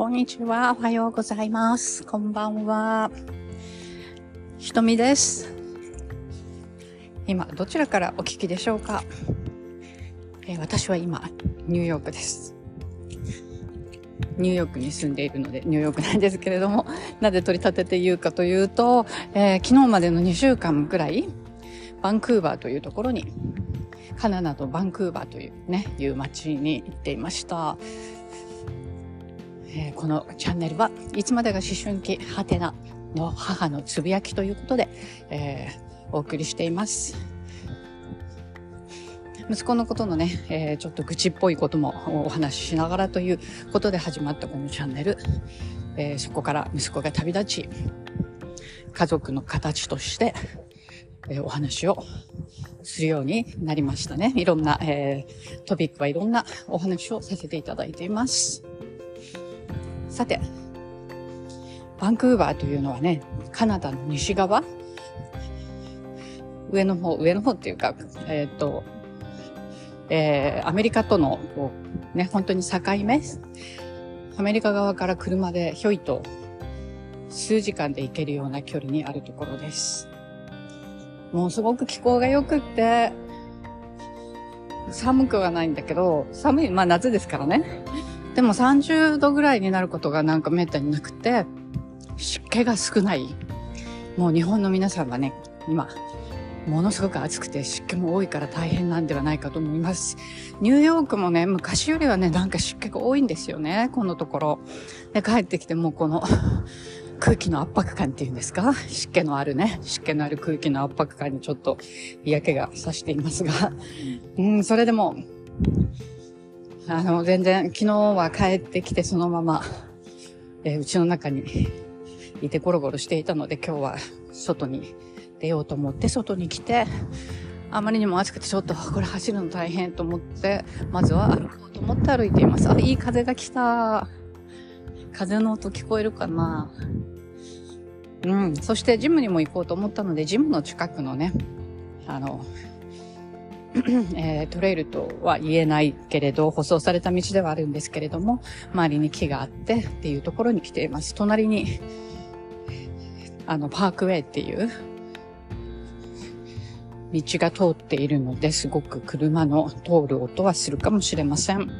こんにちは。おはようございます。こんばんは。ひとみです。今、どちらからお聞きでしょうか、えー私は今、ニューヨークです。ニューヨークに住んでいるので、ニューヨークなんですけれども、なぜ取り立てて言うかというと、えー昨日までの2週間くらい、バンクーバーというところに、カナダのバンクーバーというね、いう街に行っていました。えーこのチャンネルはいつまでが思春期ハテナの母のつぶやきということで、えーお送りしています。息子のことのね、えーちょっと愚痴っぽいこともお話ししながらということで始まったこのチャンネル。えーそこから息子が旅立ち、家族の形として、えーお話をするようになりましたね。いろんな、えトピックはいろんなお話をさせていただいています。さて、バンクーバーというのはね、カナダの西側？上の方、上の方っていうか、えっ、と、えーアメリカとの、こう、ね、本当に境目？アメリカ側から車でひょいと数時間で行けるような距離にあるところです。もうすごく気候が良くって、寒くはないんだけど、寒い、まあ夏ですからね。でも30度ぐらいになることがなんかめったになくて、湿気が少ない。もう日本の皆さんはね、今、ものすごく暑くて湿気も多いから大変なんではないかと思います。ニューヨークもね、昔よりはね、なんか湿気が多いんですよね、このところ。で、帰ってきてもうこの 空気の圧迫感っていうんですか？湿気のあるね、湿気のある空気の圧迫感にちょっと嫌気がさしていますが、うん、それでも、あの、全然、昨日は帰ってきてそのまま、えーうちの中にいてゴロゴロしていたので、今日は外に出ようと思って外に来て、あまりにも暑くてちょっとこれ走るの大変と思って、まずは歩こうと思って歩いています。あ、いい風が来た。風の音聞こえるかなうん。そしてジムにも行こうと思ったので、ジムの近くのね、あの、えートレイルとは言えないけれど、舗装された道ではあるんですけれども、周りに木があってっていうところに来ています。隣に、あの、パークウェイっていう、道が通っているので、すごく車の通る音はするかもしれません。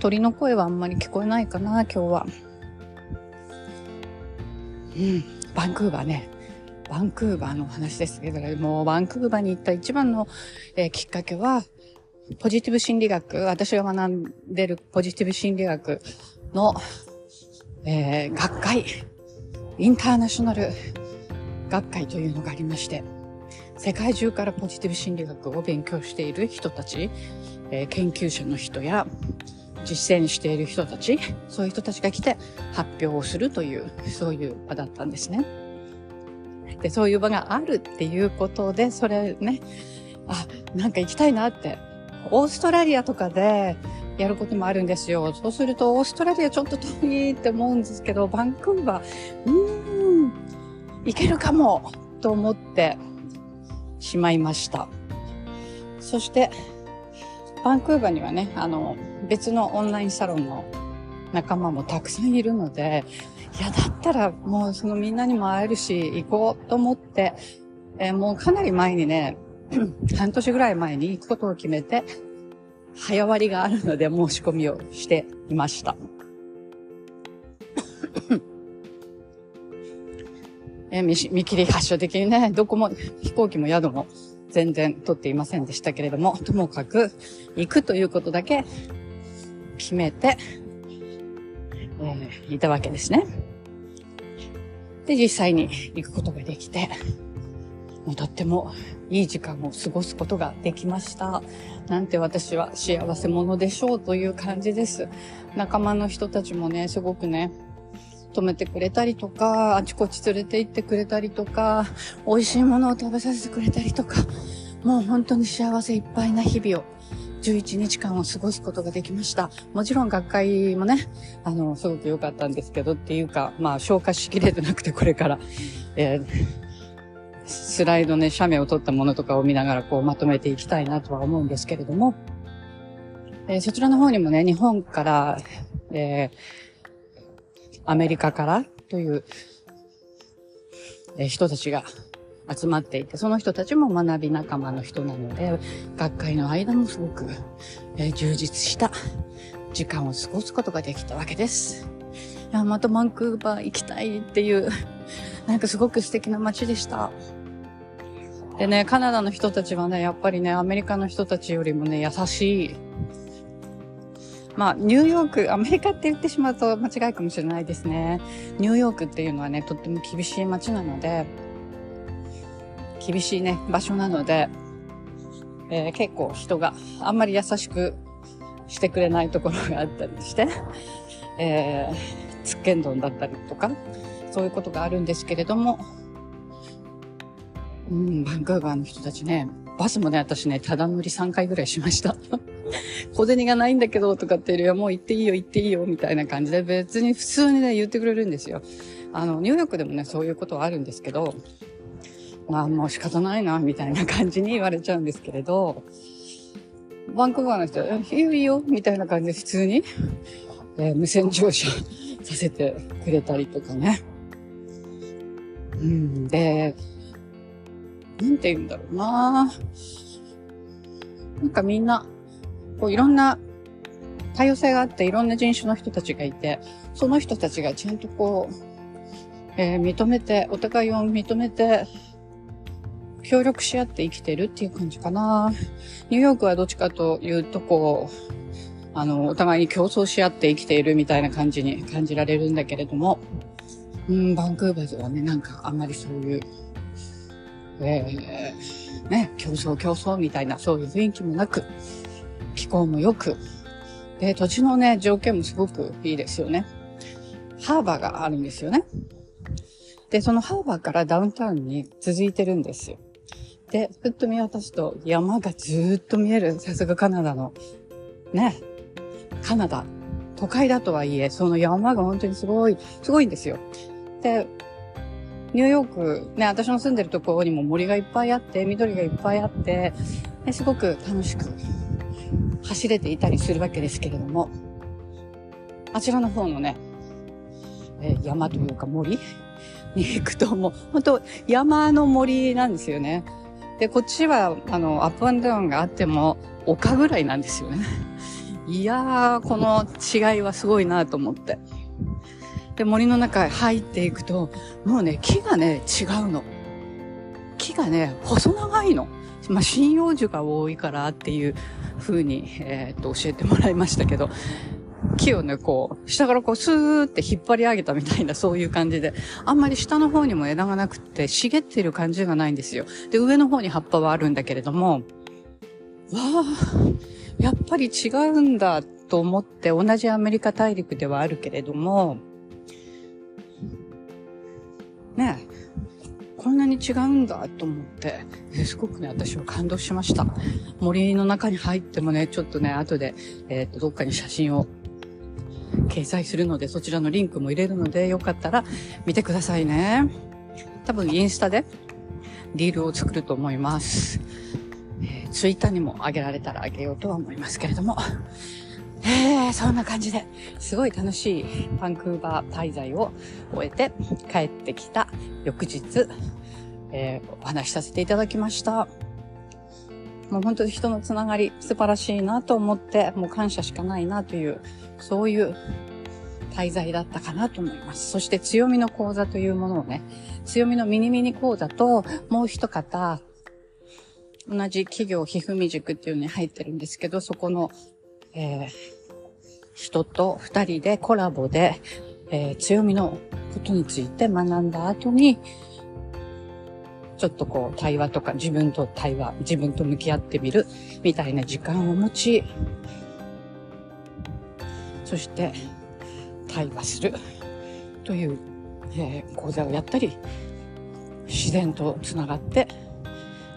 鳥の声はあんまり聞こえないかな、今日は。うん、バンクーバーね。バンクーバーの話ですけど、もうバンクーバーに行った一番の、えーきっかけは、ポジティブ心理学、私が学んでるポジティブ心理学の、えー学会、インターナショナル学会というのがありまして、世界中からポジティブ心理学を勉強している人たち、えー研究者の人や実践している人たち、そういう人たちが来て発表をするという、そういう場だったんですね。で、そういう場があるっていうことで、それね、あ、なんか行きたいなって、オーストラリアとかでやることもあるんですよ。そうすると、オーストラリアちょっと遠いって思うんですけど、バンクーバー、うーん、行けるかも、と思ってしまいました。そして、バンクーバーにはね、あの、別のオンラインサロンの仲間もたくさんいるので、いや、だったらもうそのみんなにも会えるし、行こうと思って、えーもうかなり前にね、半年ぐらい前に行くことを決めて、早割りがあるので申し込みをしていました。えー見見切り発車的にね、どこも飛行機も宿も全然取っていませんでしたけれども、ともかく行くということだけ決めて、えーいたわけですね。で、実際に行くことができて、もうとってもいい時間を過ごすことができました。なんて私は幸せ者でしょうという感じです。仲間の人たちもね、すごくね、止めてくれたりとか、あちこち連れて行ってくれたりとか、美味しいものを食べさせてくれたりとか、もう本当に幸せいっぱいな日々を、11日間を過ごすことができました。もちろん学会もね、あの、すごく良かったんですけどっていうか、まあ消化しきれてなくてこれから、えースライドね、写メを撮ったものとかを見ながらこうまとめていきたいなとは思うんですけれども、えーそちらの方にもね、日本から、えーアメリカからという、えー、人たちが集まっていて、その人たちも学び仲間の人なので、学会の間もすごく、えー、充実した時間を過ごすことができたわけです。いや、またバンクーバー行きたいっていう、なんかすごく素敵な街でした。でね、カナダの人たちはね、やっぱりね、アメリカの人たちよりもね、優しい。まあ、ニューヨーク、アメリカって言ってしまうと間違いかもしれないですね。ニューヨークっていうのはね、とっても厳しい街なので、厳しいね、場所なので、えー、結構人があんまり優しくしてくれないところがあったりして、えー、つっけんどんだったりとか、そういうことがあるんですけれども、うん、バンクーバーの人たちね、バスもね、私ね、ただ乗り3回ぐらいしました。小銭がないんだけど、とかっていうよりはもう行っていいよ、行っていいよ、みたいな感じで別に普通にね、言ってくれるんですよ。あの、ニューヨークでもね、そういうことはあるんですけど、まあもう仕方ないな、みたいな感じに言われちゃうんですけれど、バンクーバーの人は、いいよいいよ、みたいな感じで普通に、えー、無線乗車させてくれたりとかね。うん、で、なんて言うんだろうななんかみんな、こういろんな多様性があっていろんな人種の人たちがいて、その人たちがちゃんとこう、えー、認めて、お互いを認めて、協力し合って生きてるっていう感じかな。ニューヨークはどっちかというと、こう、あの、お互いに競争し合って生きているみたいな感じに感じられるんだけれども、うん、バンクーバーではね、なんかあんまりそういう、えー、ね、競争競争みたいなそういう雰囲気もなく、気候も良く、で、土地のね、条件もすごくいいですよね。ハーバーがあるんですよね。で、そのハーバーからダウンタウンに続いてるんですよ。で、ふっと見渡すと山がずっと見える。さすがカナダの。ね。カナダ。都会だとはいえ、その山が本当にすごい、すごいんですよ。で、ニューヨーク、ね、私の住んでるところにも森がいっぱいあって、緑がいっぱいあって、ねすごく楽しく走れていたりするわけですけれども、あちらの方のね、え山というか森に行くともう、本当山の森なんですよね。で、こっちは、あの、アップアンダウンがあっても、丘ぐらいなんですよね。いやー、この違いはすごいなと思って。で、森の中へ入っていくと、もうね、木がね、違うの。木がね、細長いの。まあ、針葉樹が多いからっていう風に、えー、っと、教えてもらいましたけど、木をね、こう、下からこう、スーって引っ張り上げたみたいな、そういう感じで、あんまり下の方にも枝がなくて、茂ってる感じがないんですよ。で、上の方に葉っぱはあるんだけれども、わあ、やっぱり違うんだと思って、同じアメリカ大陸ではあるけれども、ねえこんなに違うんだと思って、すごくね、私は感動しました。森の中に入ってもね、ちょっとね、後で、えっ、ー、と、どっかに写真を掲載するので、そちらのリンクも入れるので、よかったら見てくださいね。多分インスタでリールを作ると思います。えー、ツイッターにも上げられたら上げようとは思いますけれども。えー、そんな感じで、すごい楽しいバンクーバー滞在を終えて帰ってきた翌日、えー、お話しさせていただきました。もう本当に人のつながり素晴らしいなと思って、もう感謝しかないなという、そういう滞在だったかなと思います。そして強みの講座というものをね、強みのミニミニ講座と、もう一方、同じ企業、ひふみ塾っていうのに入ってるんですけど、そこの、えー、人と二人でコラボで、えー、強みのことについて学んだ後に、ちょっとこう対話とか自分と対話、自分と向き合ってみるみたいな時間を持ち、そして対話する。という、えー、講座をやったり、自然とつながって、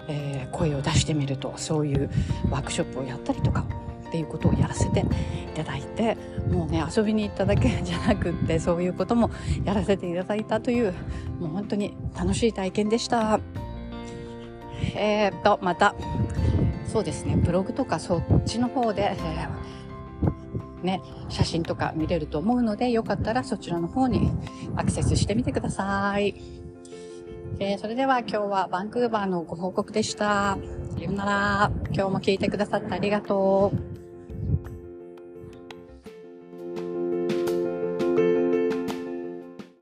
えー、声を出してみると、そういうワークショップをやったりとか、っていうことをやらせていただいてもうね遊びに行っただけじゃなくってそういうこともやらせていただいたというもう本当に楽しい体験でした。えー、っとまたそうですねブログとかそっちの方で、えーね、写真とか見れると思うので、よかったらそちらの方にアクセスしてみてください。えー、それでは今日はバンクーバーのご報告でした。さようなら。今日も聞いてくださってありがとう。